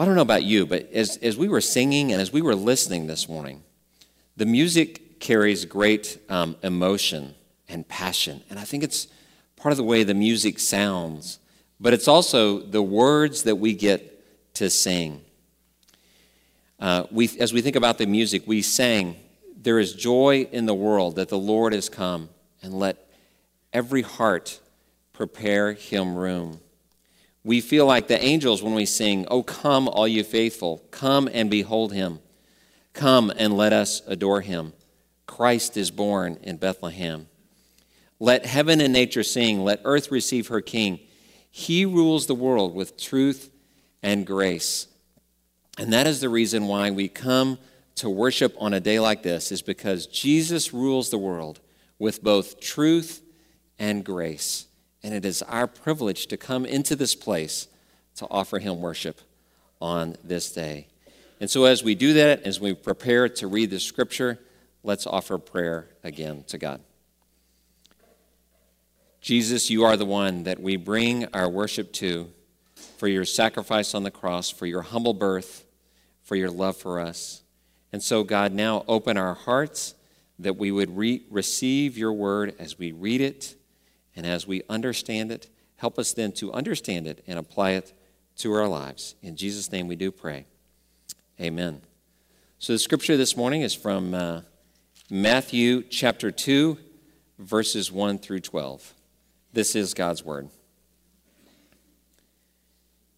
I don't know about you, but as, as we were singing and as we were listening this morning, the music carries great um, emotion and passion. And I think it's part of the way the music sounds, but it's also the words that we get to sing. Uh, we, as we think about the music, we sang, There is joy in the world that the Lord has come, and let every heart prepare him room. We feel like the angels when we sing, Oh, come, all you faithful, come and behold him. Come and let us adore him. Christ is born in Bethlehem. Let heaven and nature sing, let earth receive her king. He rules the world with truth and grace. And that is the reason why we come to worship on a day like this, is because Jesus rules the world with both truth and grace. And it is our privilege to come into this place to offer him worship on this day. And so, as we do that, as we prepare to read the scripture, let's offer prayer again to God. Jesus, you are the one that we bring our worship to for your sacrifice on the cross, for your humble birth, for your love for us. And so, God, now open our hearts that we would re- receive your word as we read it and as we understand it. Help us then to understand it and apply it to our lives. In Jesus' name we do pray. Amen. So the scripture this morning is from uh, Matthew chapter 2, verses 1 through 12. This is God's word.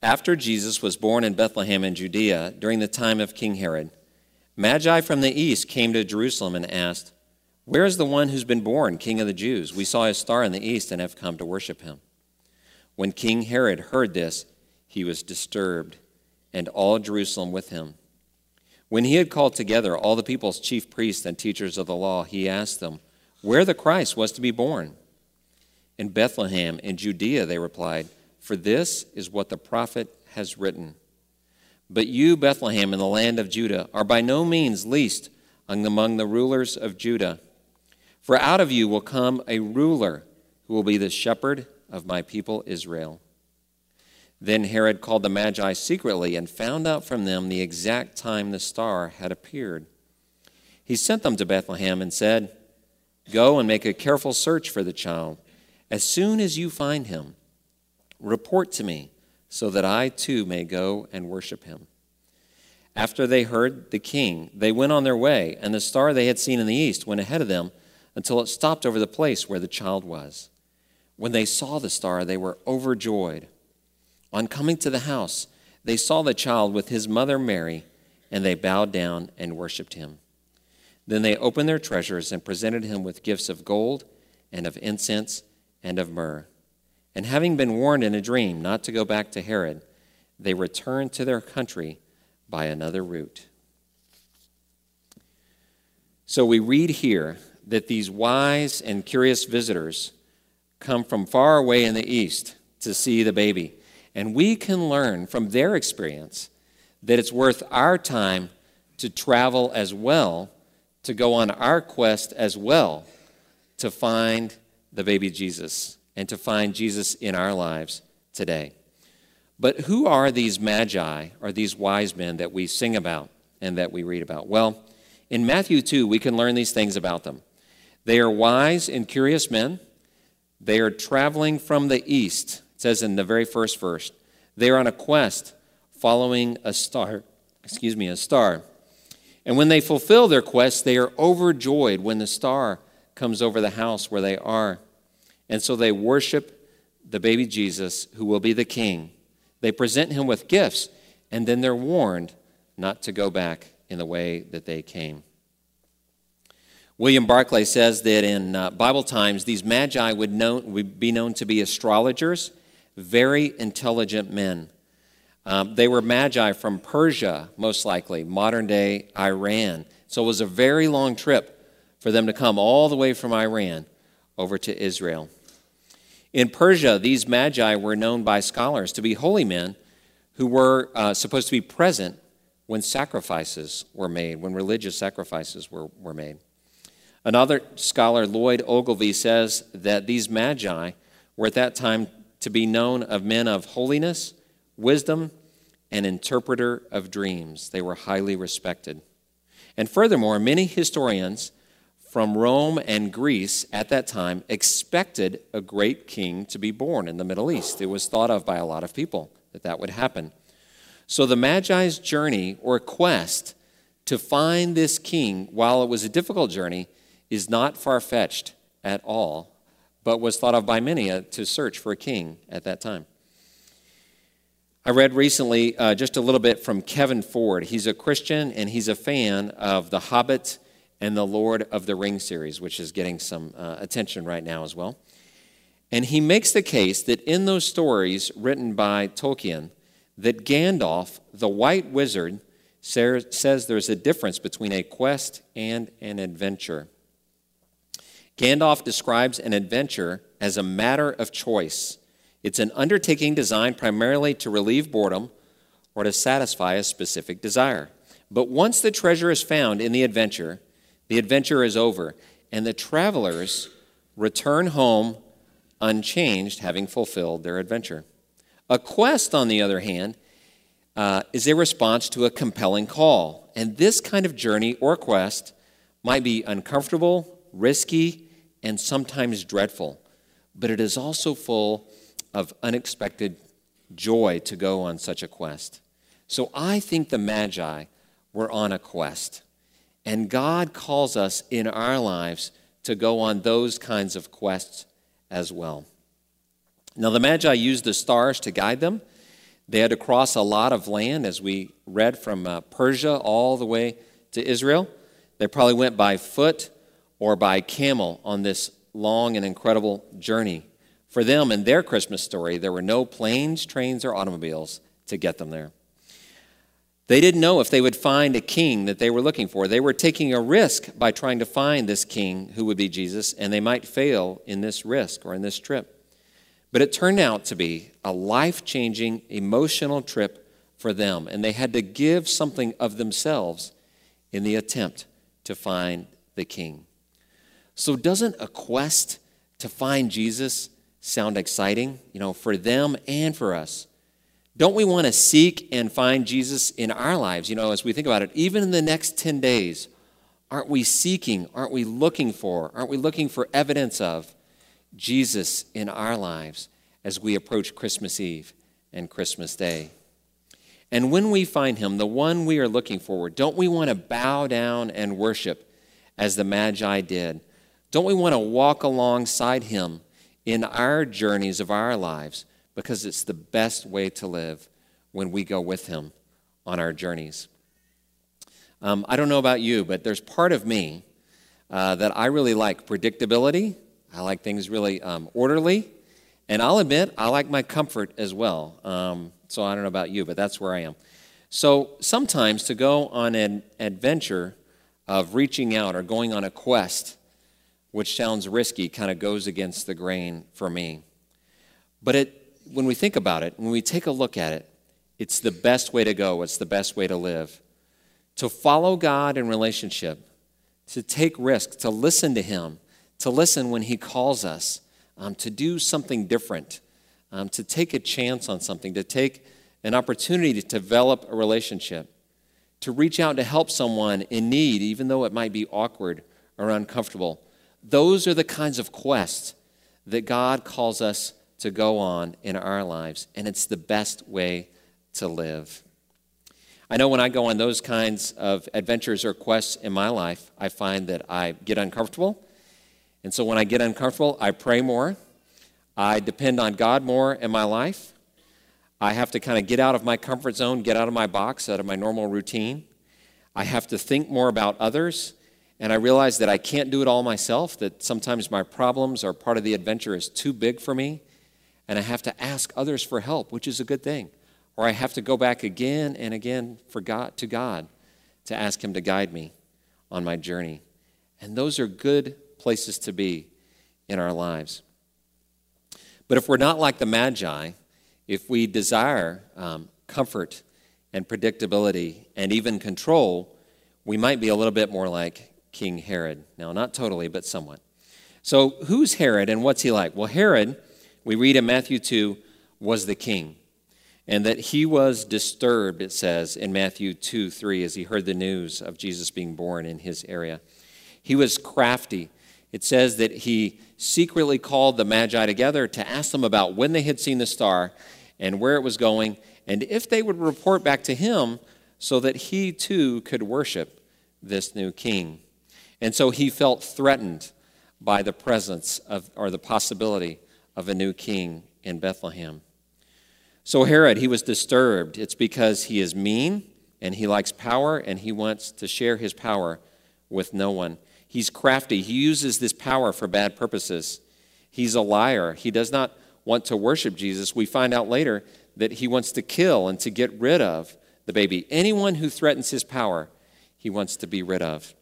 After Jesus was born in Bethlehem in Judea during the time of King Herod, Magi from the east came to Jerusalem and asked, Where is the one who's been born, King of the Jews? We saw his star in the east and have come to worship him. When King Herod heard this, he was disturbed, and all Jerusalem with him. When he had called together all the people's chief priests and teachers of the law, he asked them where the Christ was to be born. In Bethlehem, in Judea, they replied, for this is what the prophet has written. But you, Bethlehem, in the land of Judah, are by no means least among the rulers of Judah. For out of you will come a ruler who will be the shepherd of my people Israel. Then Herod called the Magi secretly and found out from them the exact time the star had appeared. He sent them to Bethlehem and said, Go and make a careful search for the child. As soon as you find him, report to me, so that I too may go and worship him. After they heard the king, they went on their way, and the star they had seen in the east went ahead of them until it stopped over the place where the child was. When they saw the star, they were overjoyed. On coming to the house, they saw the child with his mother Mary, and they bowed down and worshiped him. Then they opened their treasures and presented him with gifts of gold, and of incense, and of myrrh. And having been warned in a dream not to go back to Herod, they returned to their country by another route. So we read here that these wise and curious visitors come from far away in the east to see the baby. And we can learn from their experience that it's worth our time to travel as well, to go on our quest as well, to find the baby Jesus and to find Jesus in our lives today. But who are these magi or these wise men that we sing about and that we read about? Well, in Matthew 2, we can learn these things about them. They are wise and curious men. They are traveling from the east it says in the very first verse, they are on a quest following a star, excuse me, a star. And when they fulfill their quest, they are overjoyed when the star comes over the house where they are. And so they worship the baby Jesus, who will be the king. They present him with gifts, and then they're warned not to go back in the way that they came. William Barclay says that in uh, Bible times, these magi would, would be known to be astrologers very intelligent men. Um, they were magi from Persia, most likely, modern day Iran. So it was a very long trip for them to come all the way from Iran over to Israel. In Persia, these magi were known by scholars to be holy men who were uh, supposed to be present when sacrifices were made, when religious sacrifices were, were made. Another scholar, Lloyd Ogilvie, says that these magi were at that time to be known of men of holiness, wisdom, and interpreter of dreams. They were highly respected. And furthermore, many historians from Rome and Greece at that time expected a great king to be born in the Middle East. It was thought of by a lot of people that that would happen. So the Magi's journey or quest to find this king, while it was a difficult journey, is not far fetched at all, but was thought of by many uh, to search for a king at that time. I read recently uh, just a little bit from Kevin Ford. He's a Christian and he's a fan of The Hobbit and the Lord of the Rings series, which is getting some uh, attention right now as well. And he makes the case that in those stories written by Tolkien, that Gandalf, the white wizard, says there's a difference between a quest and an adventure. Gandalf describes an adventure as a matter of choice it's an undertaking designed primarily to relieve boredom or to satisfy a specific desire. But once the treasure is found in the adventure, the adventure is over, and the travelers return home unchanged, having fulfilled their adventure. A quest, on the other hand, uh, is a response to a compelling call. And this kind of journey or quest might be uncomfortable, risky, and sometimes dreadful, but it is also full of unexpected joy to go on such a quest. So I think the Magi were on a quest. And God calls us in our lives to go on those kinds of quests as well. Now, the Magi used the stars to guide them. They had to cross a lot of land, as we read from uh, Persia all the way to Israel. They probably went by foot or by camel on this long and incredible journey. For them in their Christmas story, there were no planes, trains, or automobiles to get them there. They didn't know if they would find a king that they were looking for. They were taking a risk by trying to find this king who would be Jesus, and they might fail in this risk or in this trip. But it turned out to be a life changing, emotional trip for them, and they had to give something of themselves in the attempt to find the king. So, doesn't a quest to find Jesus sound exciting, you know, for them and for us? Don't we want to seek and find Jesus in our lives? You know, as we think about it, even in the next 10 days, aren't we seeking, aren't we looking for, aren't we looking for evidence of Jesus in our lives as we approach Christmas Eve and Christmas Day? And when we find him, the one we are looking for, don't we want to bow down and worship as the Magi did? Don't we want to walk alongside him in our journeys of our lives because it's the best way to live when we go with Him on our journeys. Um, I don't know about you, but there's part of me uh, that I really like predictability. I like things really um, orderly. And I'll admit, I like my comfort as well. Um, so I don't know about you, but that's where I am. So sometimes to go on an adventure of reaching out or going on a quest which sounds risky, kind of goes against the grain for me. But it, when we think about it, when we take a look at it, it's the best way to go, it's the best way to live. To follow God in relationship, to take risks, to listen to Him, to listen when He calls us, um, to do something different, um, to take a chance on something, to take an opportunity to develop a relationship, to reach out to help someone in need, even though it might be awkward or uncomfortable those are the kinds of quests that God calls us to go on in our lives, and it's the best way to live. I know when I go on those kinds of adventures or quests in my life, I find that I get uncomfortable. And so when I get uncomfortable, I pray more. I depend on God more in my life. I have to kind of get out of my comfort zone, get out of my box, out of my normal routine. I have to think more about others and I realize that I can't do it all myself, that sometimes my problems or part of the adventure is too big for me, and I have to ask others for help, which is a good thing. Or I have to go back again and again for God, to God to ask Him to guide me on my journey. And those are good places to be in our lives. But if we're not like the Magi, if we desire um, comfort and predictability and even control, we might be a little bit more like King Herod. Now, not totally, but somewhat. So, who's Herod and what's he like? Well, Herod, we read in Matthew 2, was the king. and that he was disturbed, it says in Matthew 2 3, as he heard the news of Jesus being born in his area. He was crafty. It says that he secretly called the Magi together to ask them about when they had seen the star and where it was going, and if they would report back to him so that he too could worship this new king. And so he felt threatened by the presence of, or the possibility of a new king in Bethlehem. So Herod, he was disturbed. It's because he is mean and he likes power and he wants to share his power with no one. He's crafty. He uses this power for bad purposes. He's a liar. He does not want to worship Jesus. We find out later that he wants to kill and to get rid of the baby. Anyone who threatens his power, he wants to be rid of.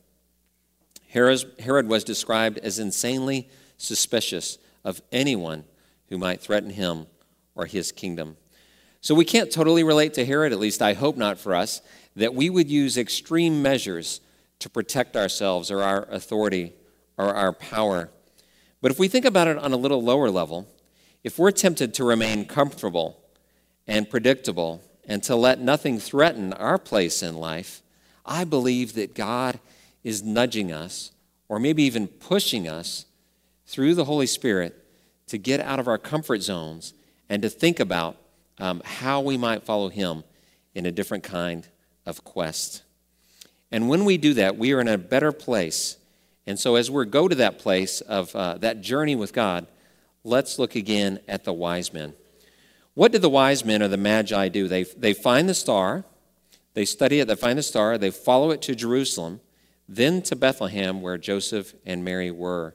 Herod was described as insanely suspicious of anyone who might threaten him or his kingdom. So we can't totally relate to Herod, at least I hope not for us, that we would use extreme measures to protect ourselves or our authority or our power. But if we think about it on a little lower level, if we're tempted to remain comfortable and predictable and to let nothing threaten our place in life, I believe that God is nudging us or maybe even pushing us through the Holy Spirit to get out of our comfort zones and to think about um, how we might follow Him in a different kind of quest. And when we do that, we are in a better place. And so, as we go to that place of uh, that journey with God, let's look again at the wise men. What did the wise men or the magi do? They, they find the star, they study it, they find the star, they follow it to Jerusalem, then to Bethlehem, where Joseph and Mary were.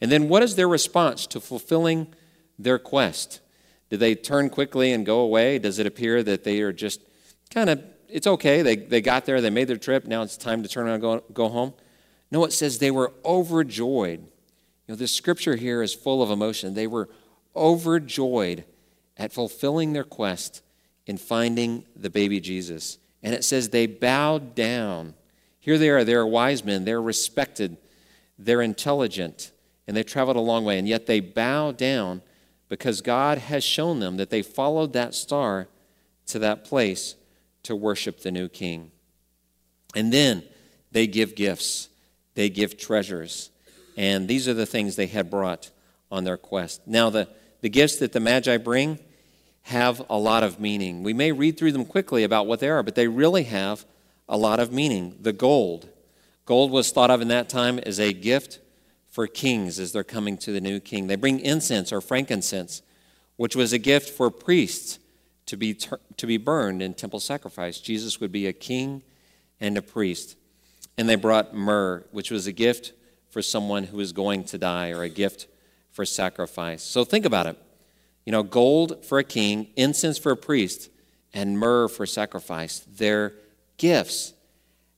And then, what is their response to fulfilling their quest? Do they turn quickly and go away? Does it appear that they are just kind of, it's okay, they, they got there, they made their trip, now it's time to turn around and go, go home? No, it says they were overjoyed. You know, this scripture here is full of emotion. They were overjoyed at fulfilling their quest in finding the baby Jesus. And it says they bowed down. Here they are, they're wise men, they're respected, they're intelligent, and they traveled a long way, and yet they bow down because God has shown them that they followed that star to that place to worship the new king. And then they give gifts, they give treasures. And these are the things they had brought on their quest. Now, the, the gifts that the Magi bring have a lot of meaning. We may read through them quickly about what they are, but they really have a lot of meaning. The gold. Gold was thought of in that time as a gift for kings as they're coming to the new king. They bring incense or frankincense, which was a gift for priests to be, ter- to be burned in temple sacrifice. Jesus would be a king and a priest. And they brought myrrh, which was a gift for someone who was going to die or a gift for sacrifice. So think about it. You know, gold for a king, incense for a priest, and myrrh for sacrifice. Their gifts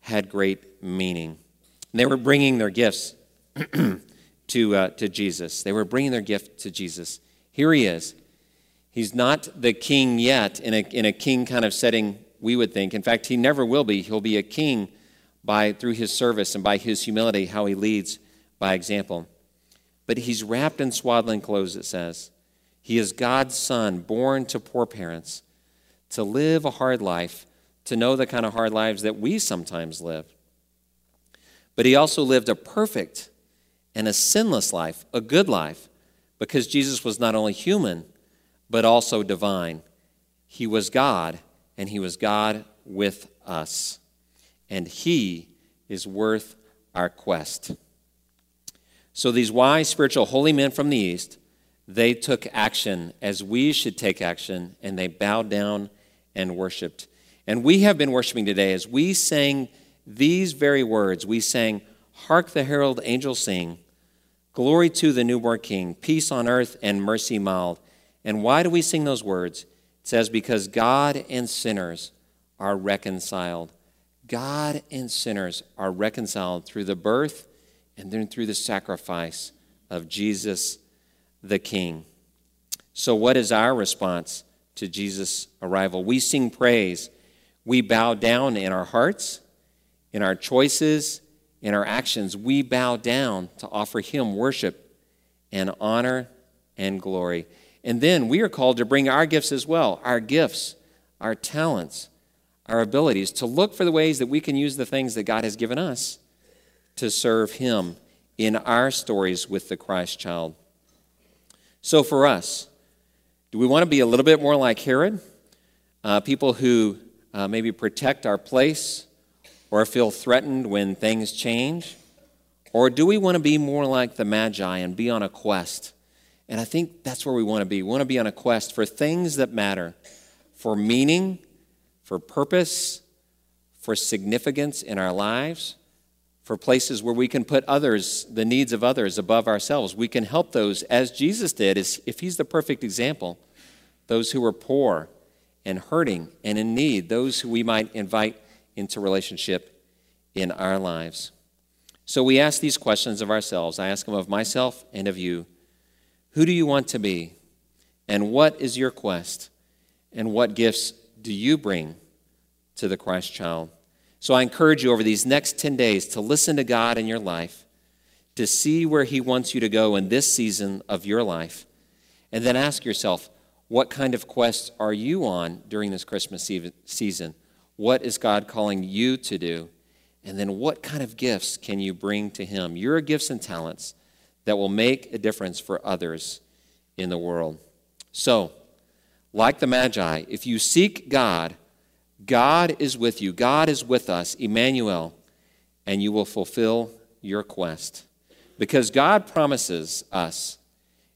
had great meaning. And they were bringing their gifts to, uh, to Jesus. They were bringing their gift to Jesus. Here he is. He's not the king yet in a, in a king kind of setting, we would think. In fact, he never will be. He'll be a king by, through his service and by his humility, how he leads by example. But he's wrapped in swaddling clothes, it says. He is God's son, born to poor parents, to live a hard life, to know the kind of hard lives that we sometimes live. But he also lived a perfect and a sinless life, a good life, because Jesus was not only human, but also divine. He was God, and He was God with us. And He is worth our quest. So these wise, spiritual, holy men from the East, they took action as we should take action, and they bowed down and worshiped. And we have been worshiping today as we sang these very words. We sang, Hark the herald angels sing. Glory to the newborn King, peace on earth and mercy mild. And why do we sing those words? It says, Because God and sinners are reconciled. God and sinners are reconciled through the birth and then through the sacrifice of Jesus the King. So, what is our response to Jesus' arrival? We sing praise. We bow down in our hearts, in our choices, in our actions, we bow down to offer Him worship and honor and glory. And then we are called to bring our gifts as well our gifts, our talents, our abilities, to look for the ways that we can use the things that God has given us to serve Him in our stories with the Christ child. So, for us, do we want to be a little bit more like Herod? Uh, people who uh, maybe protect our place or feel threatened when things change? Or do we want to be more like the Magi and be on a quest? And I think that's where we want to be. We want to be on a quest for things that matter, for meaning, for purpose, for significance in our lives, for places where we can put others, the needs of others, above ourselves. We can help those, as Jesus did, if he's the perfect example, those who are poor and hurting and in need, those who we might invite into relationship in our lives. So we ask these questions of ourselves. I ask them of myself and of you. Who do you want to be? And what is your quest? And what gifts do you bring to the Christ child? So I encourage you over these next 10 days to listen to God in your life, to see where He wants you to go in this season of your life, and then ask yourself, what kind of quest are you on during this Christmas season? What is God calling you to do? And then what kind of gifts can you bring to Him? Your gifts and talents that will make a difference for others in the world. So, like the Magi, if you seek God, God is with you. God is with us, Emmanuel, and you will fulfill your quest. Because God promises us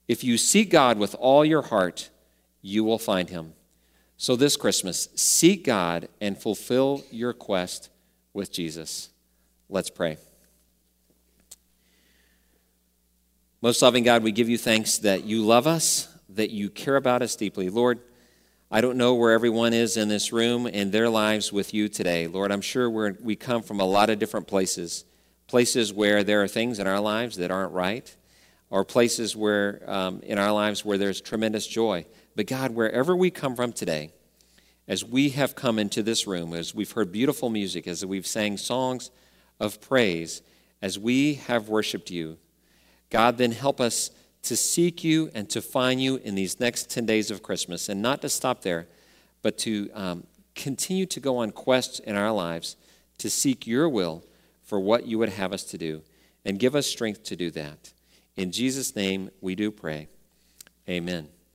if you seek God with all your heart, you will find him. So this Christmas, seek God and fulfill your quest with Jesus. Let's pray. Most loving God, we give you thanks that you love us, that you care about us deeply. Lord, I don't know where everyone is in this room and their lives with you today. Lord, I'm sure we we come from a lot of different places, places where there are things in our lives that aren't right, or places where um, in our lives where there's tremendous joy. But God, wherever we come from today, as we have come into this room, as we've heard beautiful music, as we've sang songs of praise, as we have worshiped you, God, then help us to seek you and to find you in these next 10 days of Christmas, and not to stop there, but to um, continue to go on quests in our lives to seek your will for what you would have us to do, and give us strength to do that. In Jesus' name, we do pray. Amen.